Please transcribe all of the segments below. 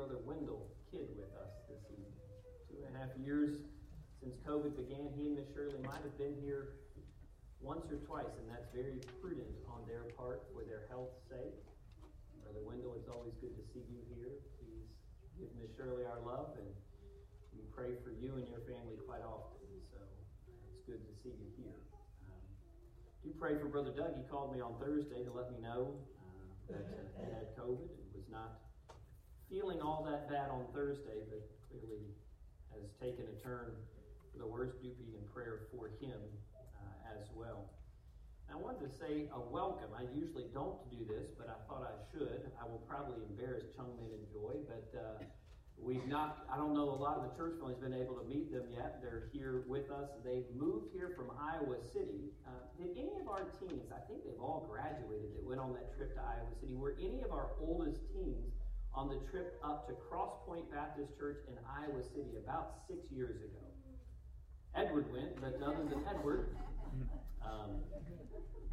Brother Wendell Kidd with us this evening. Two and a half years since COVID began, he and Miss Shirley might have been here once or twice, and that's very prudent on their part for their health's sake. Brother Wendell, it's always good to see you here. Please give Miss Shirley our love, and we pray for you and your family quite often. So it's good to see you here. Um, do pray for Brother Doug. He called me on Thursday to let me know uh, that he had COVID and was not feeling all that bad on Thursday, but clearly has taken a turn for the worst. Do be in prayer for him uh, as well. I wanted to say a welcome. I usually don't do this, but I thought I should. I will probably embarrass Chungmin and Joy, but uh, we've not, I don't know, a lot of the church family's been able to meet them yet. They're here with us. They've moved here from Iowa City. Uh, did any of our teens, I think they've all graduated that went on that trip to Iowa City, were any of our oldest teens on the trip up to Cross Point Baptist Church in Iowa City about six years ago? Edward went, but other than Edward, um,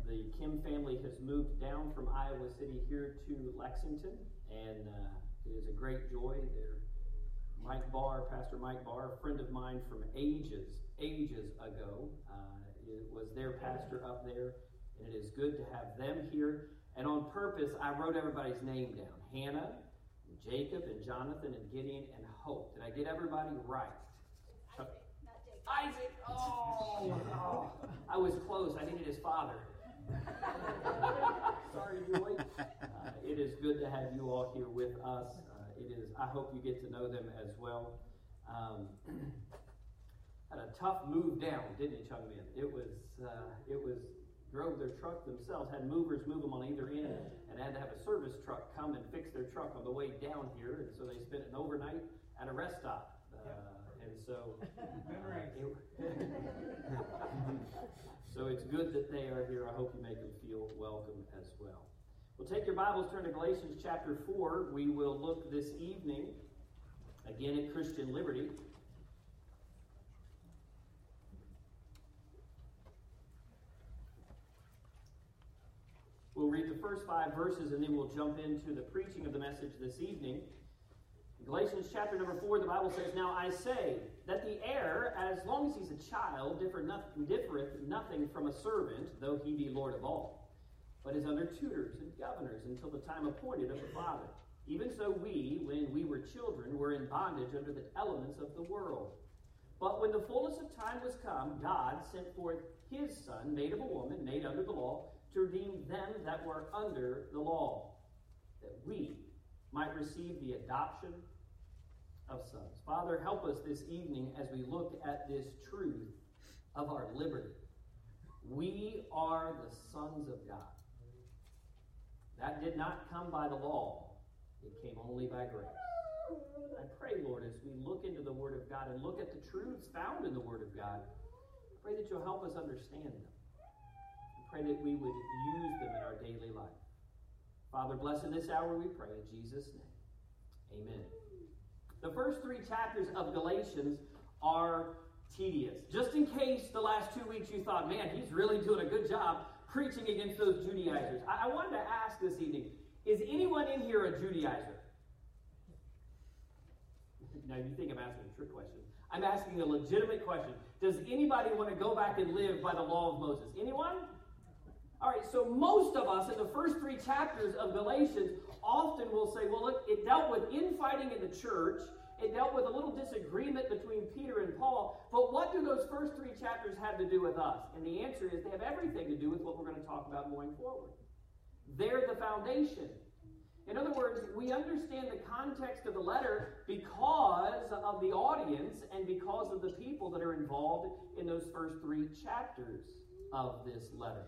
the Kim family has moved down from Iowa City here to Lexington, and uh, it is a great joy. They're Mike Barr, Pastor Mike Barr, a friend of mine from ages, ages ago, uh, was their pastor up there, and it is good to have them here. And on purpose, I wrote everybody's name down Hannah, and Jacob, and Jonathan, and Gideon, and Hope. Did I get everybody right? Isaac, not Jacob. Isaac! Oh, oh, I was close. I needed his father. Sorry, Joy. Uh, it is good to have you all here with us. Uh, it is. I hope you get to know them as well. Um, had a tough move down, didn't you, Chungmin? It was. Uh, it was. Drove their truck themselves. Had movers move them on either end, and had to have a service truck come and fix their truck on the way down here. And so they spent an overnight at a rest stop. Uh, and so, uh, so it's good that they are here. I hope you make them feel welcome as well. Well, take your Bibles, turn to Galatians chapter 4. We will look this evening again at Christian liberty. We'll read the first five verses and then we'll jump into the preaching of the message this evening. In Galatians chapter number 4, the Bible says, Now I say that the heir, as long as he's a child, differeth nothing from a servant, though he be Lord of all, but is under tutors and governors until the time appointed of the Father. Even so, we, when we were children, were in bondage under the elements of the world. But when the fullness of time was come, God sent forth his Son, made of a woman, made under the law, to redeem them that were under the law, that we might receive the adoption of sons. Father, help us this evening as we look at this truth of our liberty. We are the sons of God. That did not come by the law, it came only by grace. I pray, Lord, as we look into the Word of God and look at the truths found in the Word of God, I pray that you'll help us understand them. Pray that we would use them in our daily life. Father, bless in this hour, we pray in Jesus' name. Amen. The first three chapters of Galatians are tedious. Just in case the last two weeks you thought, man, he's really doing a good job preaching against those Judaizers. I, I wanted to ask this evening is anyone in here a Judaizer? Now, you think I'm asking a trick question. I'm asking a legitimate question. Does anybody want to go back and live by the law of Moses? Anyone? All right, so most of us in the first three chapters of Galatians often will say, well, look, it dealt with infighting in the church. It dealt with a little disagreement between Peter and Paul. But what do those first three chapters have to do with us? And the answer is they have everything to do with what we're going to talk about going forward. They're the foundation. In other words, we understand the context of the letter because of the audience and because of the people that are involved in those first three chapters of this letter.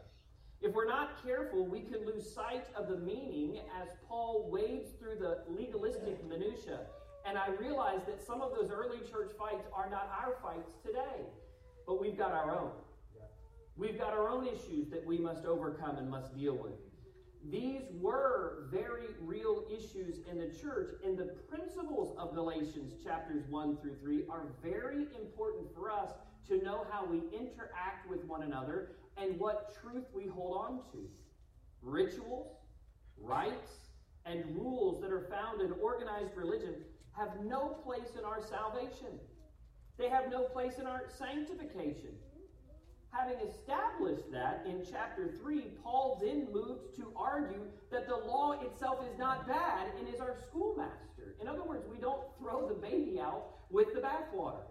If we're not careful, we can lose sight of the meaning as Paul wades through the legalistic minutiae. And I realize that some of those early church fights are not our fights today, but we've got our own. We've got our own issues that we must overcome and must deal with. These were very real issues in the church, and the principles of Galatians chapters 1 through 3 are very important for us to know how we interact with one another and what truth we hold on to. Rituals, rites, and rules that are found in organized religion have no place in our salvation. They have no place in our sanctification. Having established that in chapter 3, Paul then moves to argue that the law itself is not bad and is our schoolmaster. In other words, we don't throw the baby out with the bathwater.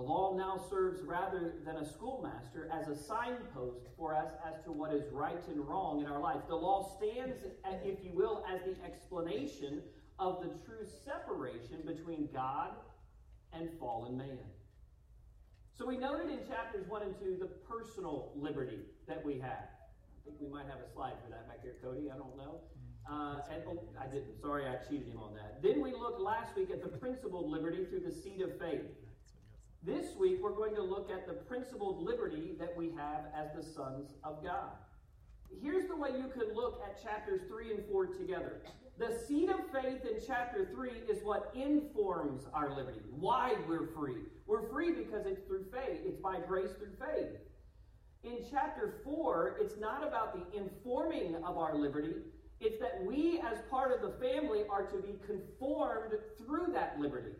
The law now serves rather than a schoolmaster as a signpost for us as to what is right and wrong in our life. The law stands, if you will, as the explanation of the true separation between God and fallen man. So we noted in chapters 1 and 2 the personal liberty that we have. I think we might have a slide for that back here, Cody. I don't know. Uh, and, oh, I didn't. Sorry, I cheated him on that. Then we looked last week at the principled liberty through the seed of faith. This week, we're going to look at the principled liberty that we have as the sons of God. Here's the way you could look at chapters 3 and 4 together. The seed of faith in chapter 3 is what informs our liberty, why we're free. We're free because it's through faith, it's by grace through faith. In chapter 4, it's not about the informing of our liberty, it's that we, as part of the family, are to be conformed through that liberty.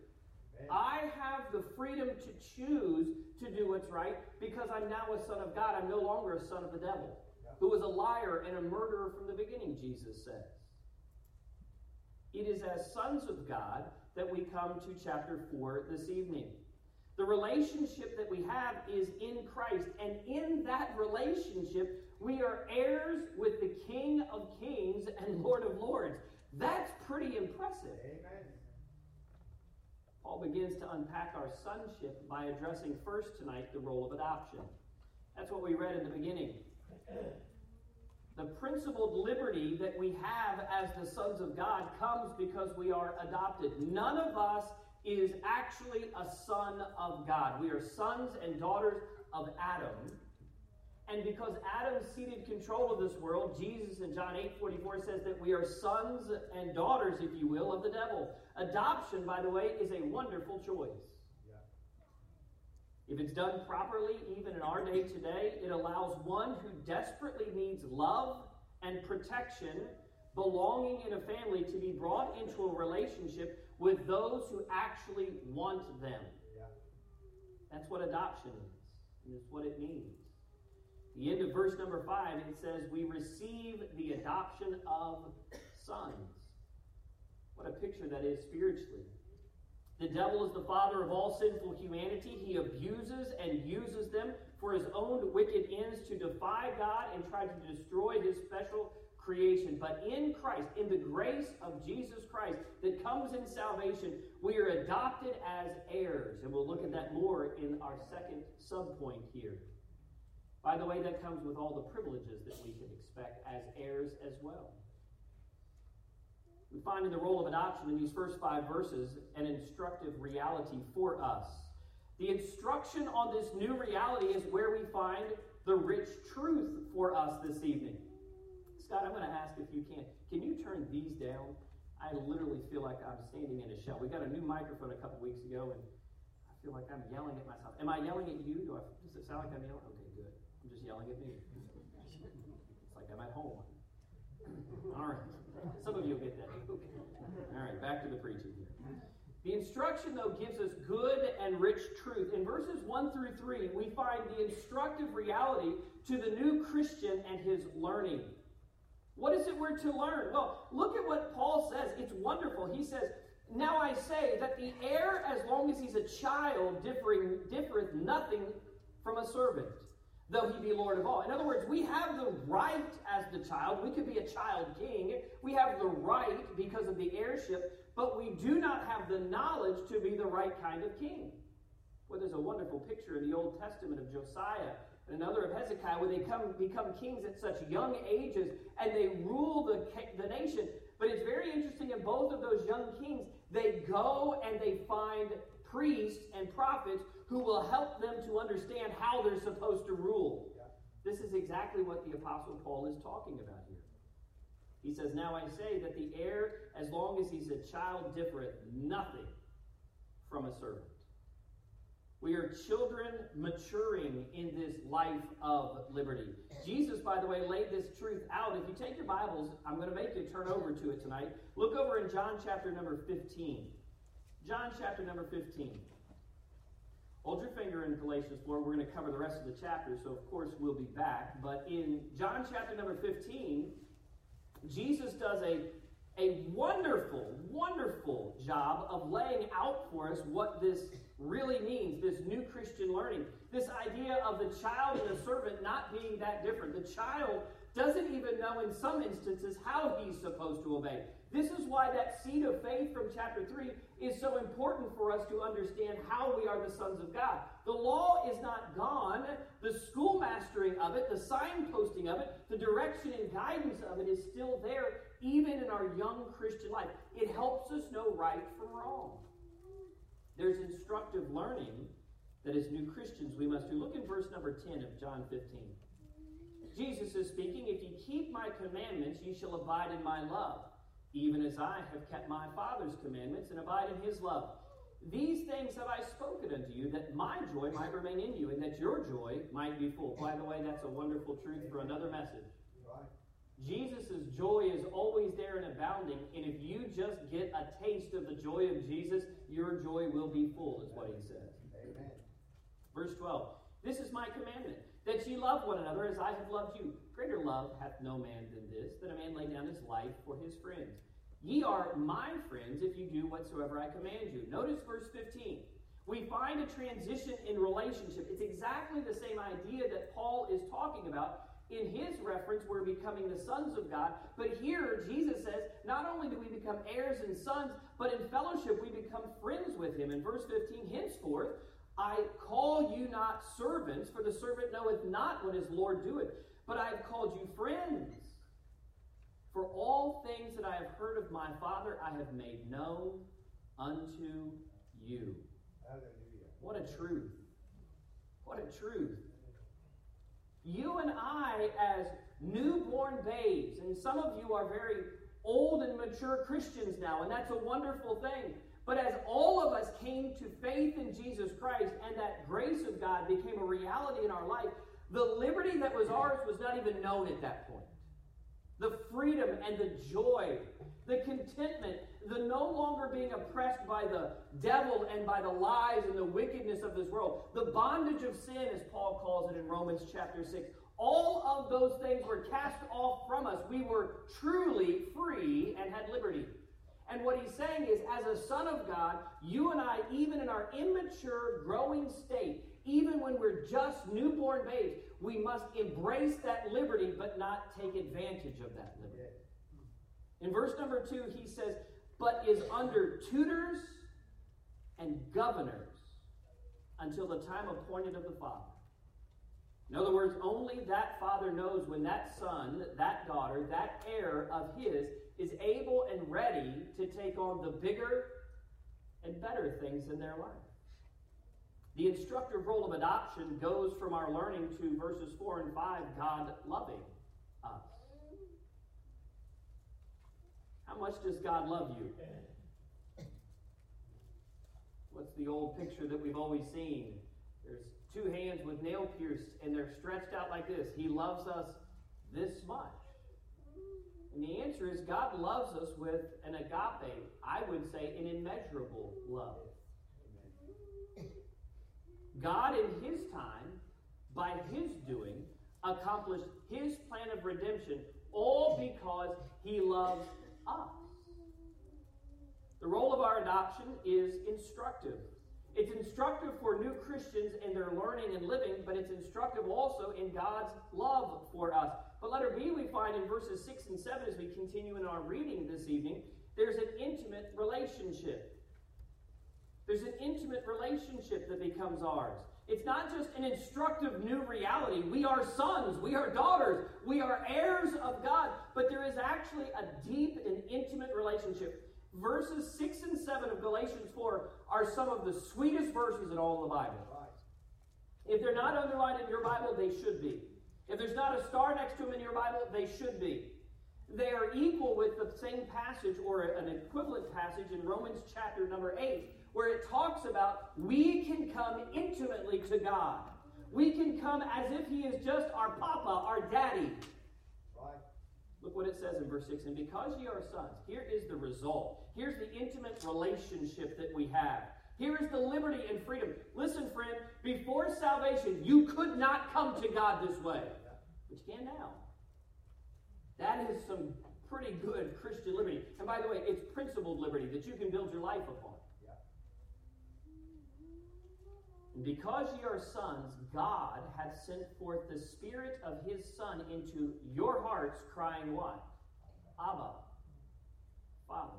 I have the freedom to choose to do what's right because I'm now a son of God. I'm no longer a son of the devil, who was a liar and a murderer from the beginning, Jesus says. It is as sons of God that we come to chapter 4 this evening. The relationship that we have is in Christ, and in that relationship, we are heirs with the King of Kings and Lord of Lords. That's pretty impressive. Amen. Paul begins to unpack our sonship by addressing first tonight the role of adoption. That's what we read in the beginning the principled liberty that we have as the sons of God comes because we are adopted. None of us is actually a son of God. We are sons and daughters of Adam. And because Adam ceded control of this world, Jesus in John 8 44 says that we are sons and daughters, if you will, of the devil. Adoption, by the way, is a wonderful choice. If it's done properly, even in our day today, it allows one who desperately needs love and protection, belonging in a family, to be brought into a relationship with those who actually want them. Yeah. That's what adoption is, and it's what it means. The end of verse number five, it says, We receive the adoption of sons. What a picture that is spiritually. The devil is the father of all sinful humanity. He abuses and uses them for his own wicked ends to defy God and try to destroy his special creation. But in Christ, in the grace of Jesus Christ that comes in salvation, we are adopted as heirs. And we'll look at that more in our second subpoint here. By the way, that comes with all the privileges that we can expect as heirs as well. We find in the role of adoption in these first five verses an instructive reality for us. The instruction on this new reality is where we find the rich truth for us this evening. Scott, I'm going to ask if you can. Can you turn these down? I literally feel like I'm standing in a shell. We got a new microphone a couple weeks ago, and I feel like I'm yelling at myself. Am I yelling at you? Do I, does it sound like I'm yelling? Okay, good. I'm just yelling at me. It's like I'm at home. All right. Some of you will get that. All right, back to the preaching here. The instruction, though, gives us good and rich truth. In verses 1 through 3, we find the instructive reality to the new Christian and his learning. What is it we're to learn? Well, look at what Paul says. It's wonderful. He says, Now I say that the heir, as long as he's a child, differing, differeth nothing from a servant though he be Lord of all. In other words, we have the right as the child. We could be a child king. We have the right because of the heirship, but we do not have the knowledge to be the right kind of king. Well, there's a wonderful picture in the Old Testament of Josiah and another of Hezekiah where they come become kings at such young ages and they rule the, the nation. But it's very interesting in both of those young kings, they go and they find priests and prophets who will help them to understand how they're supposed to rule. This is exactly what the Apostle Paul is talking about here. He says, Now I say that the heir, as long as he's a child, differeth nothing from a servant. We are children maturing in this life of liberty. Jesus, by the way, laid this truth out. If you take your Bibles, I'm going to make you turn over to it tonight. Look over in John chapter number 15. John chapter number 15. Hold your finger in Galatians 4. We're going to cover the rest of the chapter, so of course we'll be back. But in John chapter number 15, Jesus does a, a wonderful, wonderful job of laying out for us what this really means, this new Christian learning. This idea of the child and the servant not being that different. The child doesn't even know in some instances how he's supposed to obey. This is why that seed of faith from chapter 3 is so important for us to understand how we are the sons of God. The law is not gone. The schoolmastering of it, the signposting of it, the direction and guidance of it is still there, even in our young Christian life. It helps us know right from wrong. There's instructive learning that as new Christians we must do. Look in verse number 10 of John 15. Jesus is speaking, If ye keep my commandments, ye shall abide in my love even as I have kept my Father's commandments and abide in his love. These things have I spoken unto you, that my joy might remain in you, and that your joy might be full. By the way, that's a wonderful truth for another message. Jesus' joy is always there and abounding, and if you just get a taste of the joy of Jesus, your joy will be full, is what he says. Amen. Verse 12 This is my commandment, that ye love one another as I have loved you. Greater love hath no man than this, that a man lay down his life for his friends. Ye are my friends if you do whatsoever I command you. Notice verse 15. We find a transition in relationship. It's exactly the same idea that Paul is talking about in his reference, we're becoming the sons of God. But here, Jesus says, not only do we become heirs and sons, but in fellowship we become friends with him. In verse 15, henceforth, I call you not servants, for the servant knoweth not what his Lord doeth, but I have called you friends. For all things that I have heard of my Father, I have made known unto you. Hallelujah. What a truth. What a truth. You and I, as newborn babes, and some of you are very old and mature Christians now, and that's a wonderful thing. But as all of us came to faith in Jesus Christ and that grace of God became a reality in our life, the liberty that was ours was not even known at that point the freedom and the joy, the contentment, the no longer being oppressed by the devil and by the lies and the wickedness of this world, the bondage of sin, as Paul calls it in Romans chapter 6. All of those things were cast off from us. We were truly free and had liberty. And what he's saying is, as a son of God, you and I, even in our immature, growing state, even when we're just newborn babes, we must embrace that liberty but not take advantage of that liberty. In verse number two, he says, but is under tutors and governors until the time appointed of the Father. In other words, only that father knows when that son, that daughter, that heir of his is able and ready to take on the bigger and better things in their life. The instructive role of adoption goes from our learning to verses 4 and 5, God loving us. How much does God love you? What's the old picture that we've always seen? There's two hands with nail pierced, and they're stretched out like this. He loves us this much. And the answer is God loves us with an agape, I would say, an immeasurable love. God, in His time, by His doing, accomplished His plan of redemption, all because He loves us. The role of our adoption is instructive. It's instructive for new Christians in their learning and living, but it's instructive also in God's love for us. But letter B, we find in verses 6 and 7 as we continue in our reading this evening, there's an intimate relationship. There's an intimate relationship that becomes ours. It's not just an instructive new reality. We are sons, we are daughters, we are heirs of God, but there is actually a deep and intimate relationship. Verses 6 and 7 of Galatians 4 are some of the sweetest verses in all the Bible. If they're not underlined in your Bible, they should be. If there's not a star next to them in your Bible, they should be. They are equal with the same passage or an equivalent passage in Romans chapter number 8, where it talks about we can come intimately to God. We can come as if He is just our papa, our daddy. Right. Look what it says in verse 6. And because ye are sons, here is the result. Here's the intimate relationship that we have. Here is the liberty and freedom. Listen, friend, before salvation, you could not come to God this way, but you can now. That is some pretty good Christian liberty. And by the way, it's principled liberty that you can build your life upon. And because ye are sons, God hath sent forth the Spirit of His Son into your hearts, crying what? Abba, Father.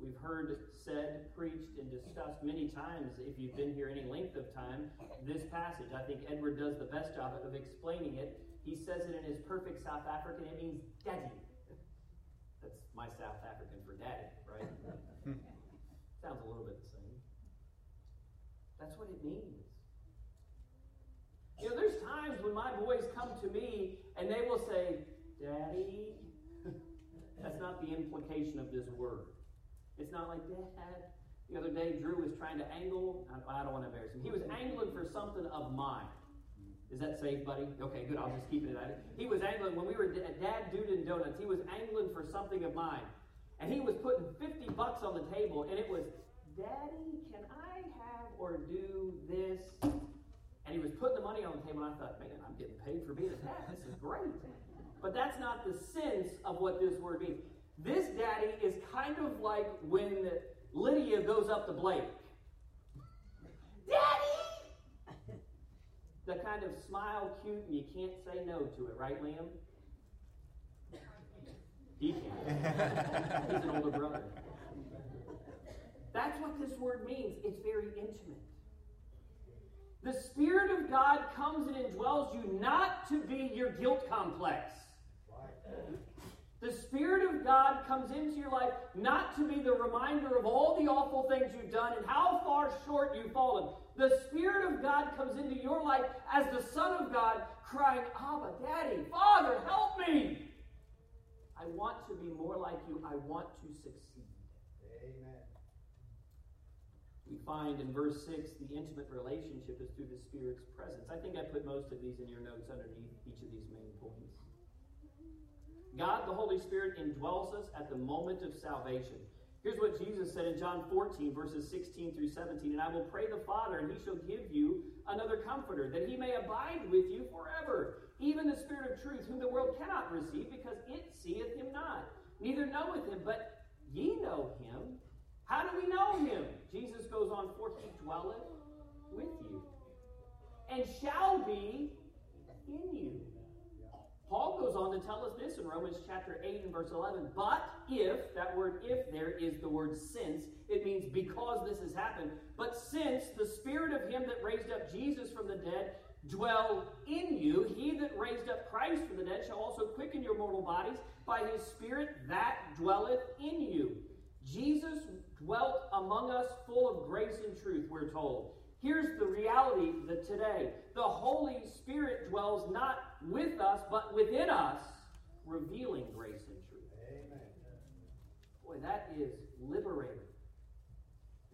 We've heard said, preached, and discussed many times, if you've been here any length of time, this passage. I think Edward does the best job of explaining it. He says it in his perfect South African, it means daddy. That's my South African for daddy, right? Sounds a little bit. That's what it means. You know, there's times when my boys come to me and they will say, Daddy. That's not the implication of this word. It's not like, Dad. The other day, Drew was trying to angle. I don't want to embarrass him. He was angling for something of mine. Is that safe, buddy? Okay, good. I'll just keep it at it. He was angling when we were at Dad Dude and Donuts. He was angling for something of mine, and he was putting fifty bucks on the table, and it was, Daddy, can I have or do this? And he was putting the money on the table, and I thought, man, I'm getting paid for being a dad. This is great. But that's not the sense of what this word means. This daddy is kind of like when Lydia goes up to Blake. Daddy! The kind of smile, cute, and you can't say no to it, right, Liam? He can. He's an older brother. That's what this word means. It's very intimate. The Spirit of God comes and indwells you not to be your guilt complex. The Spirit of God comes into your life not to be the reminder of all the awful things you've done and how far short you've fallen. The Spirit of God comes into your life as the Son of God, crying, Abba, Daddy, Father, help me. I want to be more like you. I want to succeed. Amen. Find in verse 6 the intimate relationship is through the Spirit's presence. I think I put most of these in your notes underneath each of these main points. God, the Holy Spirit, indwells us at the moment of salvation. Here's what Jesus said in John 14, verses 16 through 17. And I will pray the Father, and he shall give you another comforter, that he may abide with you forever, even the Spirit of truth, whom the world cannot receive, because it seeth him not, neither knoweth him, but ye know him. How do we know him? Jesus goes on, for he dwelleth with you, and shall be in you. Paul goes on to tell us this in Romans chapter 8 and verse 11. But if, that word if there is the word since, it means because this has happened. But since the spirit of him that raised up Jesus from the dead dwell in you, he that raised up Christ from the dead shall also quicken your mortal bodies by his spirit that dwelleth in you. Jesus dwelt among us full of grace and truth, we're told. Here's the reality that today the Holy Spirit dwells not with us, but within us, revealing grace and truth. Amen. Boy, that is liberating.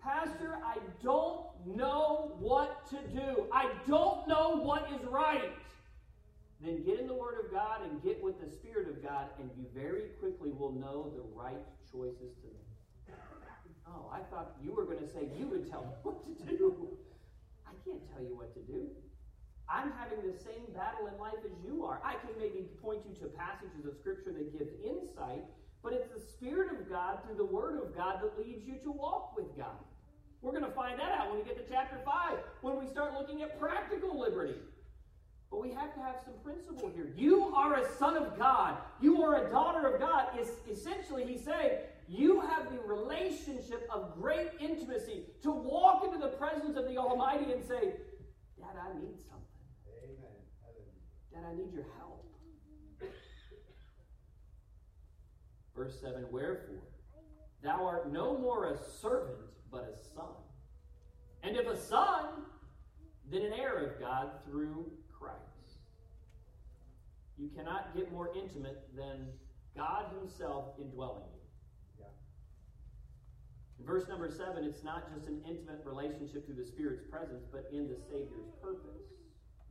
Pastor, I don't know what to do. I don't know what is right. Then get in the Word of God and get with the Spirit of God, and you very quickly will know the right choices to make. Oh, I thought you were going to say you would tell me what to do. I can't tell you what to do. I'm having the same battle in life as you are. I can maybe point you to passages of Scripture that give insight, but it's the Spirit of God through the Word of God that leads you to walk with God. We're going to find that out when we get to chapter 5, when we start looking at practical liberty. But we have to have some principle here. You are a son of God. You are a daughter of God. Is essentially, he's saying, you have the relationship of great intimacy to walk into the presence of the Almighty and say, Dad, I need something. Amen. Dad, I need your help. Verse 7 Wherefore, thou art no more a servant, but a son. And if a son, then an heir of God through Christ. You cannot get more intimate than God Himself indwelling you. Verse number seven, it's not just an intimate relationship through the Spirit's presence, but in the Savior's purpose.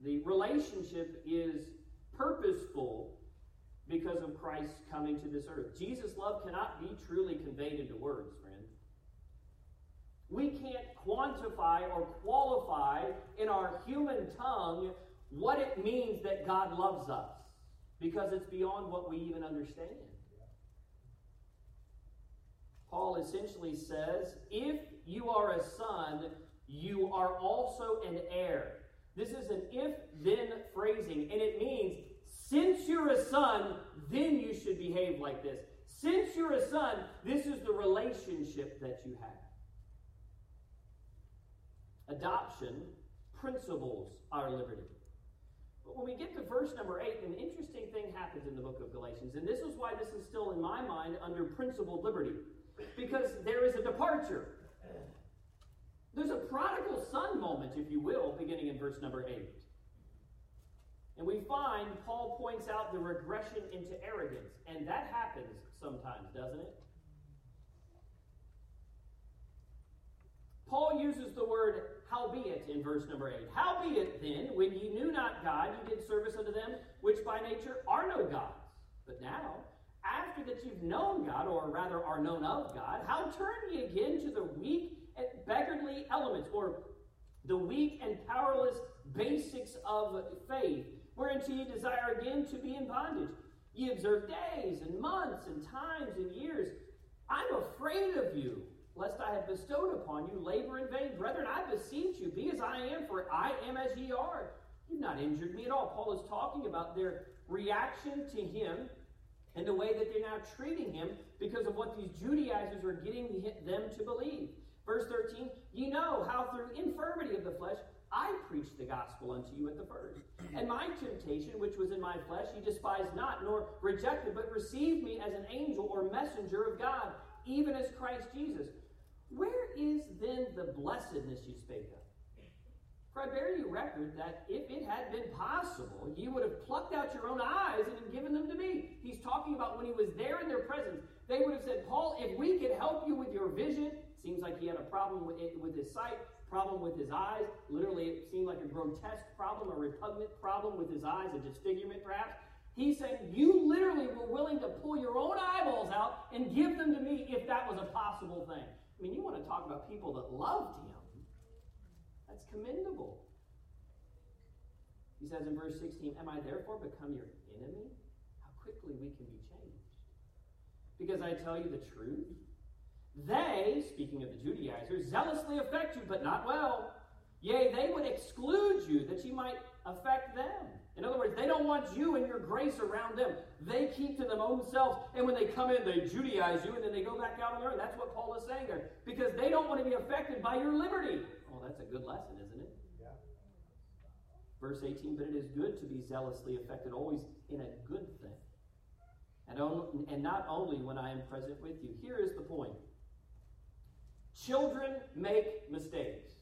The relationship is purposeful because of Christ coming to this earth. Jesus' love cannot be truly conveyed into words, friend. We can't quantify or qualify in our human tongue what it means that God loves us because it's beyond what we even understand. Paul essentially says if you are a son, you are also an heir. This is an if then phrasing, and it means since you're a son, then you should behave like this. Since you're a son, this is the relationship that you have. Adoption principles our liberty. But when we get to verse number 8, an interesting thing happens in the book of Galatians. And this is why this is still in my mind under principled liberty. Because there is a departure. There's a prodigal son moment, if you will, beginning in verse number 8. And we find Paul points out the regression into arrogance. And that happens sometimes, doesn't it? Paul uses the word howbeit in verse number 8. Howbeit then, when ye knew not God, ye did service unto them which by nature are no gods. But now, after that you've known God, or rather are known of God, how turn ye again to the weak and beggarly elements, or the weak and powerless basics of faith, whereunto ye desire again to be in bondage? Ye observe days and months and times and years. I'm afraid of you lest I have bestowed upon you labor in vain. Brethren, I beseech you, be as I am, for I am as ye are. You've not injured me at all. Paul is talking about their reaction to him and the way that they're now treating him because of what these Judaizers are getting them to believe. Verse 13, ye know how through infirmity of the flesh I preached the gospel unto you at the first. And my temptation, which was in my flesh, ye despised not, nor rejected, but received me as an angel or messenger of God, even as Christ Jesus where is then the blessedness you spake of? For I bear you record that if it had been possible, you would have plucked out your own eyes and given them to me. He's talking about when he was there in their presence. They would have said, Paul, if we could help you with your vision, seems like he had a problem with, it, with his sight, problem with his eyes. Literally, it seemed like a grotesque problem, a repugnant problem with his eyes, a disfigurement perhaps. He said, You literally were willing to pull your own eyeballs out and give them to me if that was a possible thing. I mean, you want to talk about people that loved him. That's commendable. He says in verse 16, Am I therefore become your enemy? How quickly we can be changed. Because I tell you the truth. They, speaking of the Judaizers, zealously affect you, but not well. Yea, they would exclude you that you might affect them. In other words, they don't want you and your grace around them. They keep to their own selves, and when they come in, they Judaize you, and then they go back out and learn. That's what Paul is saying there. Because they don't want to be affected by your liberty. That's a good lesson, isn't it? Yeah. Verse 18, but it is good to be zealously affected, always in a good thing. And, on, and not only when I am present with you. Here is the point children make mistakes.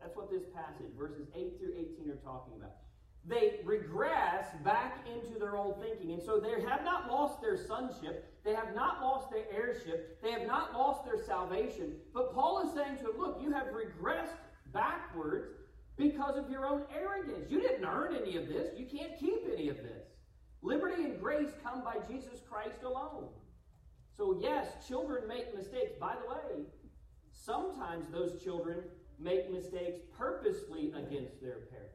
That's what this passage, verses 8 through 18, are talking about they regress back into their old thinking. And so they have not lost their sonship. They have not lost their heirship. They have not lost their salvation. But Paul is saying to them, look, you have regressed backwards because of your own arrogance. You didn't earn any of this. You can't keep any of this. Liberty and grace come by Jesus Christ alone. So, yes, children make mistakes. By the way, sometimes those children make mistakes purposely against their parents.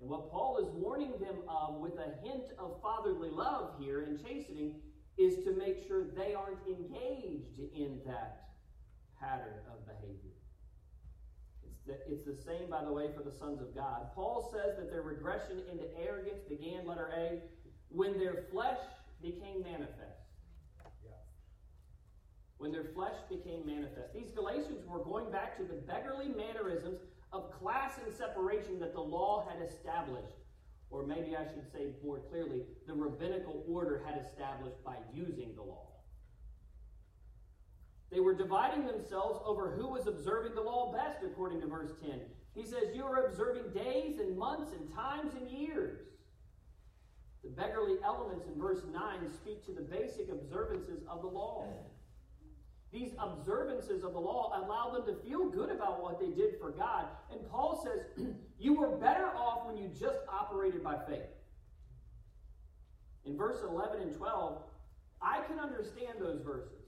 And what Paul is warning them of with a hint of fatherly love here and chastening is to make sure they aren't engaged in that pattern of behavior. It's the, it's the same, by the way, for the sons of God. Paul says that their regression into arrogance began, letter A, when their flesh became manifest. Yeah. When their flesh became manifest. These Galatians were going back to the beggarly mannerisms of class and separation that the law had established. Or maybe I should say more clearly, the rabbinical order had established by using the law. They were dividing themselves over who was observing the law best, according to verse 10. He says, You are observing days and months and times and years. The beggarly elements in verse 9 speak to the basic observances of the law. These observances of the law allow them to feel good about what they did for God. And Paul says, You were better off when you just operated by faith. In verse 11 and 12, I can understand those verses.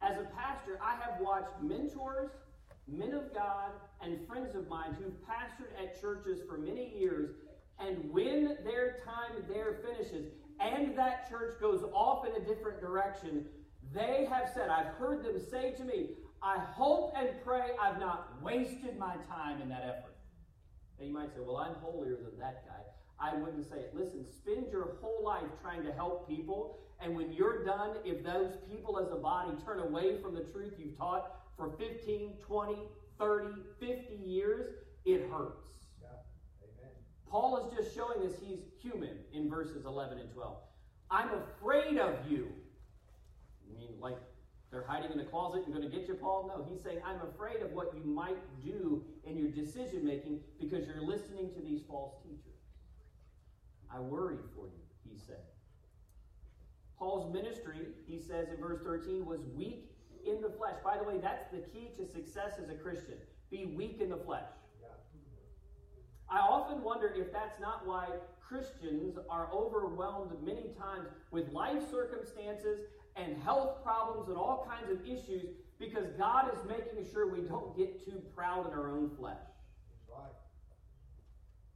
As a pastor, I have watched mentors, men of God, and friends of mine who've pastored at churches for many years, and when their time there finishes and that church goes off in a different direction, they have said, I've heard them say to me, I hope and pray I've not wasted my time in that effort. Now you might say, Well, I'm holier than that guy. I wouldn't say it. Listen, spend your whole life trying to help people, and when you're done, if those people as a body turn away from the truth you've taught for 15, 20, 30, 50 years, it hurts. Yeah. Amen. Paul is just showing us he's human in verses 11 and 12. I'm afraid of you. I mean, like they're hiding in a closet and going to get you, Paul? No, he's saying, I'm afraid of what you might do in your decision making because you're listening to these false teachers. I worry for you, he said. Paul's ministry, he says in verse 13, was weak in the flesh. By the way, that's the key to success as a Christian. Be weak in the flesh. I often wonder if that's not why Christians are overwhelmed many times with life circumstances and health problems and all kinds of issues because God is making sure we don't get too proud in our own flesh. Right.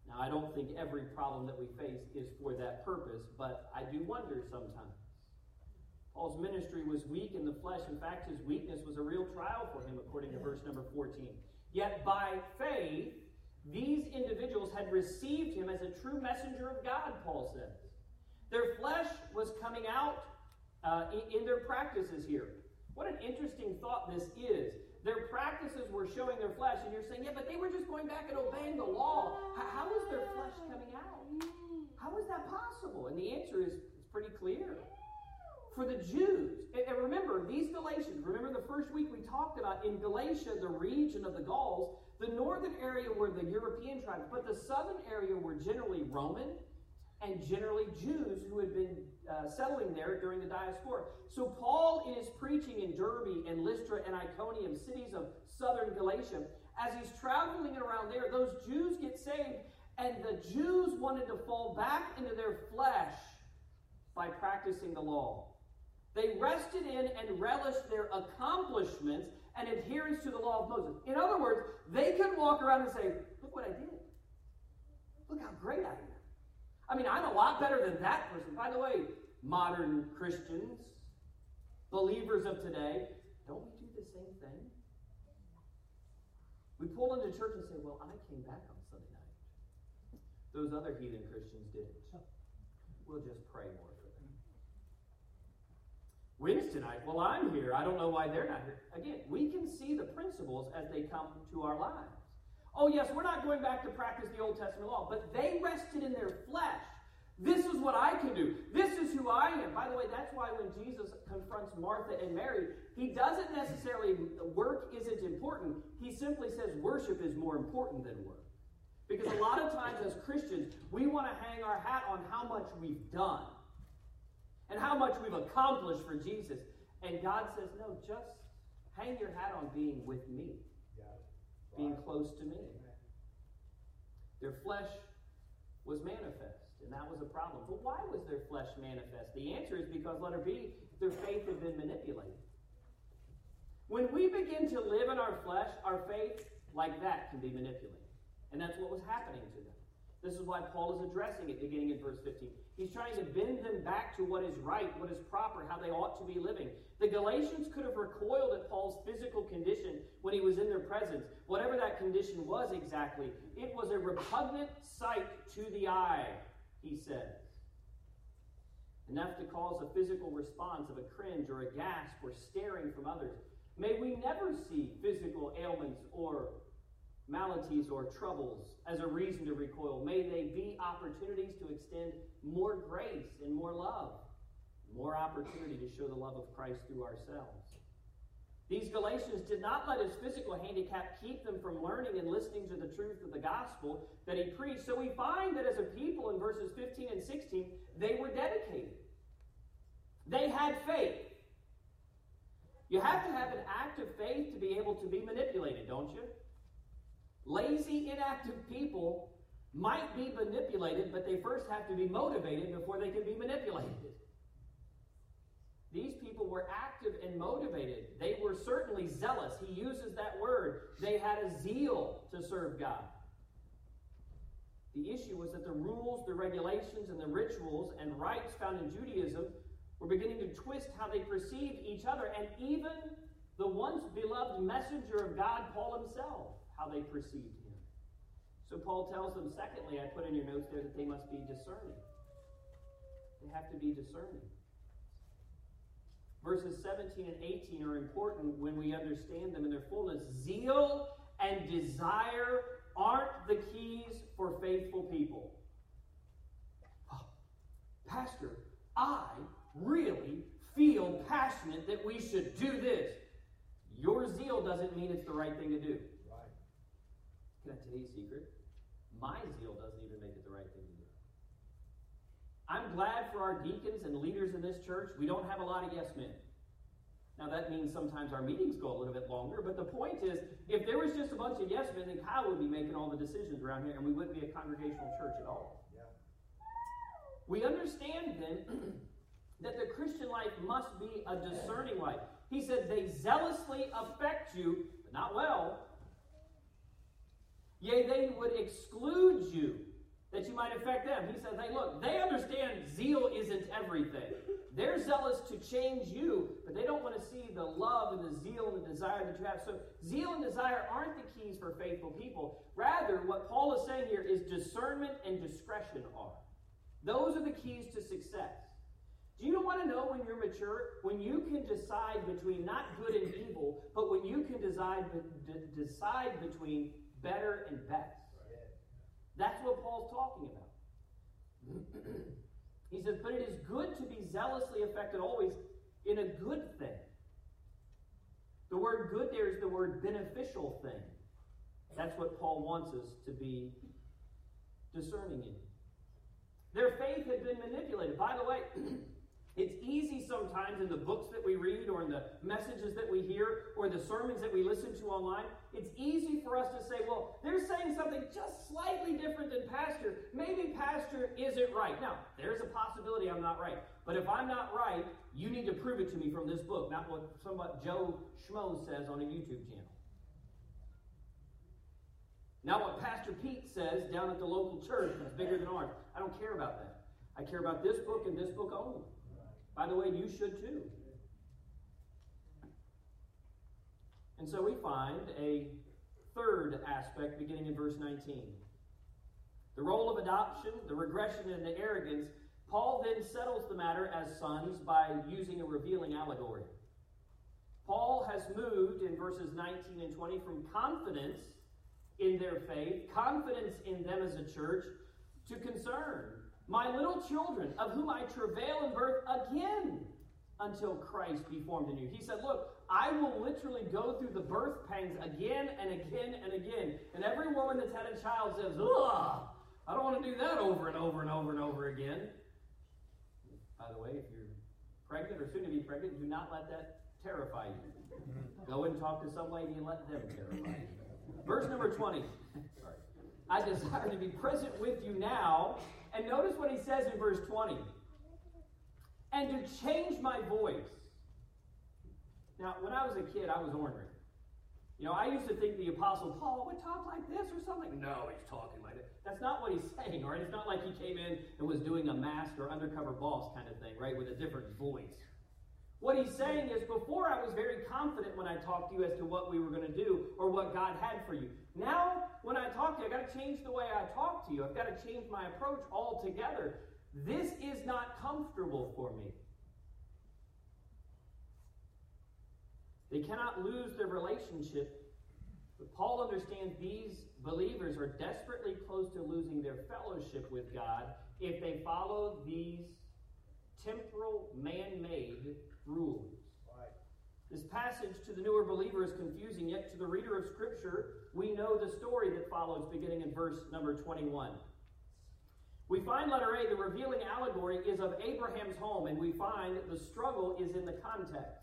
Now, I don't think every problem that we face is for that purpose, but I do wonder sometimes. Paul's ministry was weak in the flesh. In fact, his weakness was a real trial for him, according to verse number 14. Yet by faith, these individuals had received him as a true messenger of God, Paul says. Their flesh was coming out uh, in, in their practices here. What an interesting thought this is. Their practices were showing their flesh, and you're saying, yeah, but they were just going back and obeying the law. How, how is their flesh coming out? How is that possible? And the answer is pretty clear. For the Jews, and remember, these Galatians, remember the first week we talked about in Galatia, the region of the Gauls, the northern area were the European tribes, but the southern area were generally Roman and generally Jews who had been uh, settling there during the diaspora. So Paul, in his preaching in Derbe and Lystra and Iconium, cities of southern Galatia, as he's traveling around there, those Jews get saved, and the Jews wanted to fall back into their flesh by practicing the law. They rested in and relished their accomplishments and adherence to the law of Moses. In other words, they could walk around and say, Look what I did. Look how great I am. I mean, I'm a lot better than that person. By the way, modern Christians, believers of today, don't we do the same thing? We pull into church and say, Well, I came back on Sunday night. Those other heathen Christians didn't. We'll just pray more for them. Wednesday night, well, I'm here. I don't know why they're not here. Again, we can see the principles as they come to our lives. Oh, yes, we're not going back to practice the Old Testament law, but they rested in their flesh. This is what I can do. This is who I am. By the way, that's why when Jesus confronts Martha and Mary, he doesn't necessarily, work isn't important. He simply says worship is more important than work. Because a lot of times as Christians, we want to hang our hat on how much we've done and how much we've accomplished for Jesus. And God says, no, just hang your hat on being with me. Being close to me. Their flesh was manifest, and that was a problem. But why was their flesh manifest? The answer is because, letter B, their faith had been manipulated. When we begin to live in our flesh, our faith, like that, can be manipulated. And that's what was happening to them. This is why Paul is addressing it beginning in verse 15. He's trying to bend them back to what is right, what is proper, how they ought to be living. The Galatians could have recoiled at Paul's physical condition when he was in their presence. Whatever that condition was exactly, it was a repugnant sight to the eye, he says. Enough to cause a physical response of a cringe or a gasp or staring from others. May we never see physical ailments or maladies or troubles as a reason to recoil. May they be opportunities to extend more grace and more love, more opportunity to show the love of Christ through ourselves. These Galatians did not let his physical handicap keep them from learning and listening to the truth of the gospel that he preached. So we find that as a people in verses 15 and 16, they were dedicated. They had faith. You have to have an act of faith to be able to be manipulated, don't you? Lazy, inactive people might be manipulated, but they first have to be motivated before they can be manipulated. These people were active and motivated. They were certainly zealous. He uses that word. They had a zeal to serve God. The issue was that the rules, the regulations, and the rituals and rites found in Judaism were beginning to twist how they perceived each other and even the once beloved messenger of God, Paul himself, how they perceived him. So Paul tells them, secondly, I put in your notes there that they must be discerning. They have to be discerning. Verses 17 and 18 are important when we understand them in their fullness. Zeal and desire aren't the keys for faithful people. Oh, Pastor, I really feel passionate that we should do this. Your zeal doesn't mean it's the right thing to do. Right. Can I tell you a secret? My zeal doesn't even make it the right thing to do. I'm glad for our deacons and leaders in this church. We don't have a lot of yes men. Now, that means sometimes our meetings go a little bit longer, but the point is, if there was just a bunch of yes men, then Kyle would be making all the decisions around here, and we wouldn't be a congregational church at all. Yeah. We understand then that the Christian life must be a discerning life. He said, They zealously affect you, but not well. Yea, they would exclude you that you might affect them. He says, Hey, look, they understand zeal isn't everything. They're zealous to change you, but they don't want to see the love and the zeal and the desire that you have. So, zeal and desire aren't the keys for faithful people. Rather, what Paul is saying here is discernment and discretion are. Those are the keys to success. Do you want to know when you're mature? When you can decide between not good and evil, but when you can decide, decide between better and best. That's what Paul's talking about. he says, But it is good to be zealously affected always in a good thing. The word good there is the word beneficial thing. That's what Paul wants us to be discerning in. Their faith had been manipulated. By the way, It's easy sometimes in the books that we read or in the messages that we hear or the sermons that we listen to online, it's easy for us to say, well, they're saying something just slightly different than Pastor. Maybe Pastor isn't right. Now, there's a possibility I'm not right. But if I'm not right, you need to prove it to me from this book, not what somebody Joe Schmo says on a YouTube channel. Not what Pastor Pete says down at the local church that's bigger than ours. I don't care about that. I care about this book and this book only. By the way, you should too. And so we find a third aspect beginning in verse 19. The role of adoption, the regression and the arrogance, Paul then settles the matter as sons by using a revealing allegory. Paul has moved in verses 19 and 20 from confidence in their faith, confidence in them as a church, to concern my little children, of whom I travail in birth again until Christ be formed in you. He said, Look, I will literally go through the birth pangs again and again and again. And every woman that's had a child says, Ugh, I don't want to do that over and over and over and over again. By the way, if you're pregnant or soon to be pregnant, do not let that terrify you. Mm-hmm. Go and talk to some lady and let them terrify you. Verse number 20. I desire to be present with you now and notice what he says in verse 20 and to change my voice. Now, when I was a kid, I was ornery. You know, I used to think the Apostle Paul would talk like this or something. No, he's talking like that. That's not what he's saying, all right? It's not like he came in and was doing a mask or undercover boss kind of thing, right, with a different voice. What he's saying is, before I was very confident when I talked to you as to what we were going to do or what God had for you. Now, when I talk to you, I've got to change the way I talk to you. I've got to change my approach altogether. This is not comfortable for me. They cannot lose their relationship. But Paul understands these believers are desperately close to losing their fellowship with God if they follow these temporal, man made rules. This passage to the newer believer is confusing, yet to the reader of Scripture, we know the story that follows beginning in verse number 21. We find letter A, the revealing allegory is of Abraham's home, and we find the struggle is in the context.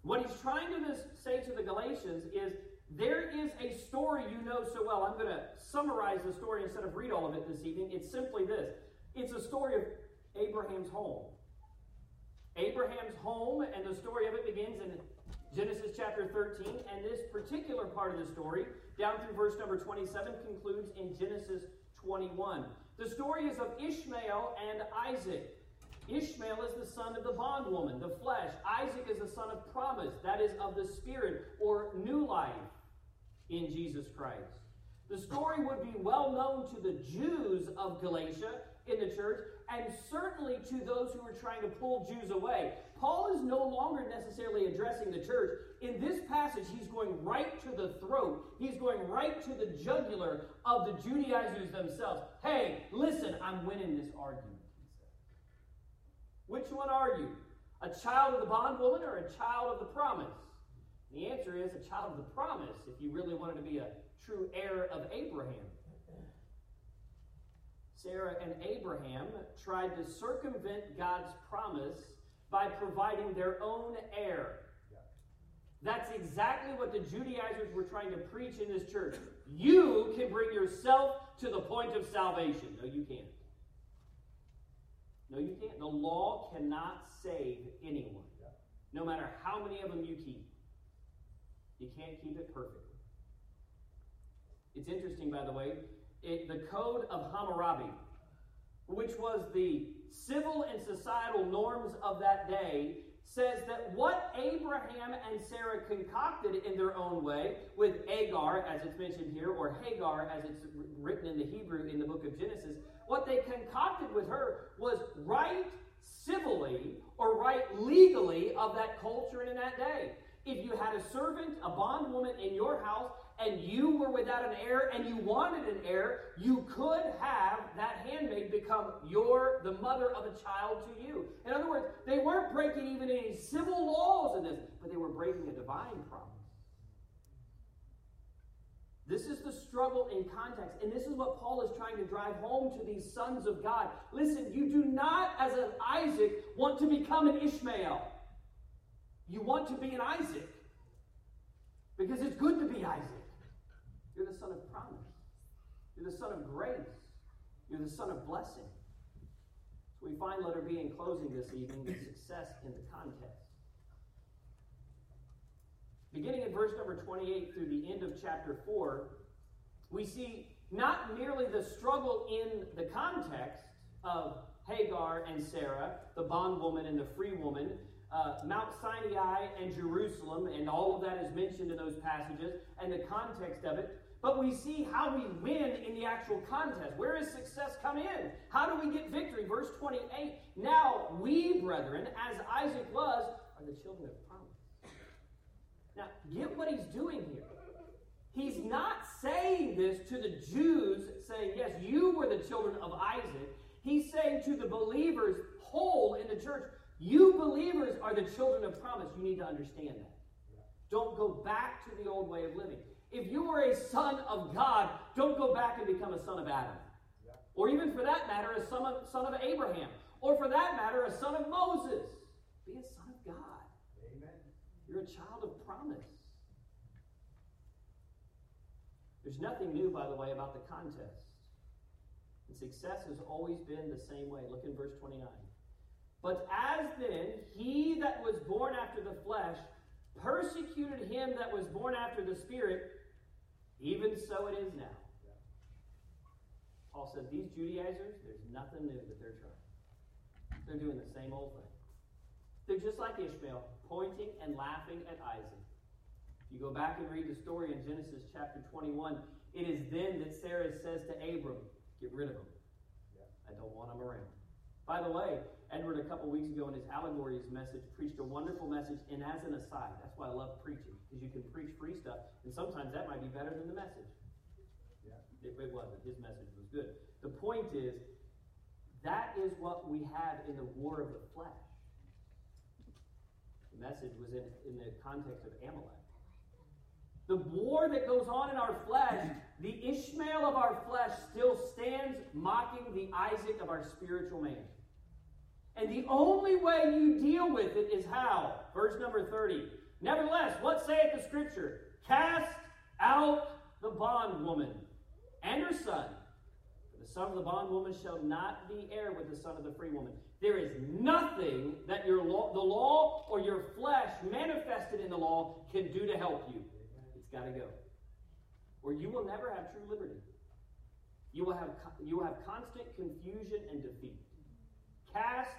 What he's trying to say to the Galatians is there is a story you know so well. I'm going to summarize the story instead of read all of it this evening. It's simply this it's a story of Abraham's home. Abraham's home, and the story of it begins in Genesis chapter 13, and this particular part of the story, down through verse number 27, concludes in Genesis 21. The story is of Ishmael and Isaac. Ishmael is the son of the bondwoman, the flesh. Isaac is the son of promise, that is, of the spirit or new life in Jesus Christ. The story would be well known to the Jews of Galatia in the church, and certainly to those who were trying to pull Jews away. Paul is no longer necessarily addressing the church. In this passage, he's going right to the throat. He's going right to the jugular of the Judaizers themselves. Hey, listen, I'm winning this argument. Which one are you? A child of the bondwoman or a child of the promise? The answer is a child of the promise if you really wanted to be a true heir of Abraham. Sarah and Abraham tried to circumvent God's promise by providing their own heir. That's exactly what the Judaizers were trying to preach in this church. You can bring yourself to the point of salvation. No, you can't. No, you can't. The law cannot save anyone, no matter how many of them you keep. You can't keep it perfectly. It's interesting, by the way, it, the Code of Hammurabi, which was the civil and societal norms of that day, says that what Abraham and Sarah concocted in their own way with Agar, as it's mentioned here, or Hagar, as it's written in the Hebrew in the book of Genesis, what they concocted with her was right civilly or right legally of that culture and in that day. If you had a servant, a bondwoman in your house, and you were without an heir and you wanted an heir, you could have that handmaid become your the mother of a child to you. In other words, they weren't breaking even any civil laws in this, but they were breaking a divine promise. This is the struggle in context, and this is what Paul is trying to drive home to these sons of God. Listen, you do not, as an Isaac, want to become an Ishmael. You want to be an Isaac because it's good to be Isaac. You're the son of promise. You're the son of grace. You're the son of blessing. So we find letter B in closing this evening the success in the contest. Beginning in verse number 28 through the end of chapter 4, we see not merely the struggle in the context of Hagar and Sarah, the bondwoman and the free woman, uh, Mount Sinai and Jerusalem, and all of that is mentioned in those passages, and the context of it, but we see how we win in the actual contest. Where does success come in? How do we get victory? Verse 28 Now we, brethren, as Isaac was, are the children of promise. Now, get what he's doing here. He's not saying this to the Jews, saying, Yes, you were the children of Isaac. He's saying to the believers, whole in the church, you believers are the children of promise. You need to understand that. Don't go back to the old way of living. If you are a son of God, don't go back and become a son of Adam. Or even for that matter, a son of, son of Abraham. Or for that matter, a son of Moses. Be a son of God. Amen. You're a child of promise. There's nothing new, by the way, about the contest. And success has always been the same way. Look in verse 29. But as then he that was born after the flesh persecuted him that was born after the spirit, even so it is now. Paul says these Judaizers, there's nothing new that they're trying. They're doing the same old thing. They're just like Ishmael, pointing and laughing at Isaac. If you go back and read the story in Genesis chapter 21, it is then that Sarah says to Abram, Get rid of him. I don't want him around. By the way, Edward, a couple weeks ago in his allegories message, preached a wonderful message. And as an aside, that's why I love preaching, because you can preach free stuff, and sometimes that might be better than the message. Yeah. It, it wasn't. His message was good. The point is, that is what we have in the war of the flesh. The message was in, in the context of Amalek. The war that goes on in our flesh, the Ishmael of our flesh still stands mocking the Isaac of our spiritual man. And the only way you deal with it is how? Verse number 30. Nevertheless, what saith the scripture? Cast out the bondwoman and her son. For the son of the bondwoman shall not be heir with the son of the free woman. There is nothing that your law, the law or your flesh manifested in the law can do to help you. It's got to go. Or you will never have true liberty. You will have, you will have constant confusion and defeat. Cast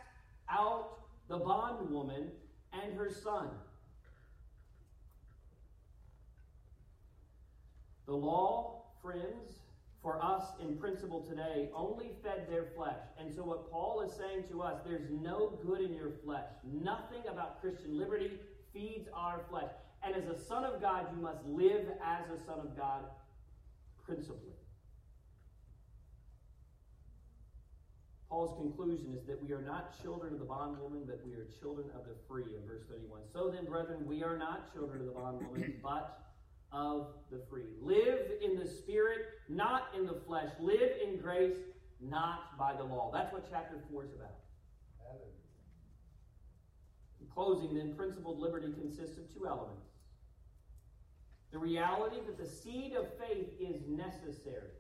out the bondwoman and her son. The law, friends, for us in principle today only fed their flesh. And so, what Paul is saying to us, there's no good in your flesh. Nothing about Christian liberty feeds our flesh. And as a son of God, you must live as a son of God principally. Paul's conclusion is that we are not children of the bondwoman, but we are children of the free in verse 31. So then, brethren, we are not children of the bondwoman, but of the free. Live in the Spirit, not in the flesh. Live in grace, not by the law. That's what chapter 4 is about. In closing, then, principled liberty consists of two elements the reality that the seed of faith is necessary.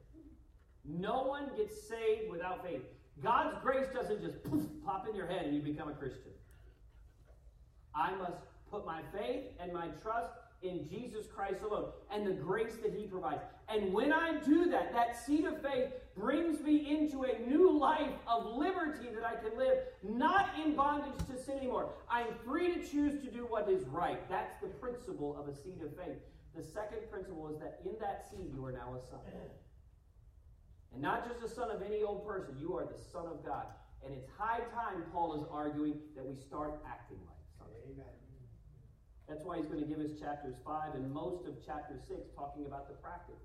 No one gets saved without faith. God's grace doesn't just poof, pop in your head and you become a Christian. I must put my faith and my trust in Jesus Christ alone and the grace that He provides. And when I do that, that seed of faith brings me into a new life of liberty that I can live, not in bondage to sin anymore. I'm free to choose to do what is right. That's the principle of a seed of faith. The second principle is that in that seed, you are now a son. And not just the son of any old person, you are the son of God. And it's high time, Paul is arguing, that we start acting like sons. Amen. That's why he's going to give us chapters 5 and most of chapter 6 talking about the practical.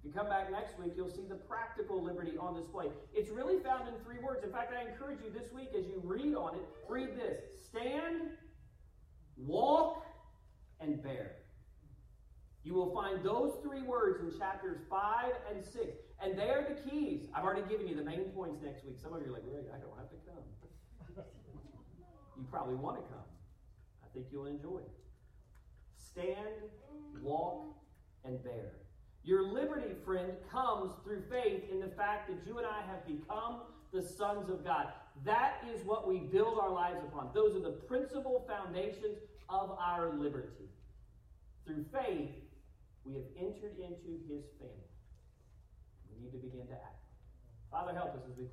If you come back next week, you'll see the practical liberty on display. It's really found in three words. In fact, I encourage you this week as you read on it, read this stand, walk, and bear. You will find those three words in chapters 5 and 6. And they are the keys. I've already given you the main points next week. Some of you are like, wait, I don't have to come. you probably want to come. I think you'll enjoy it. Stand, walk, and bear. Your liberty, friend, comes through faith in the fact that you and I have become the sons of God. That is what we build our lives upon. Those are the principal foundations of our liberty. Through faith, we have entered into his family. Need to begin to act. Father, help us as we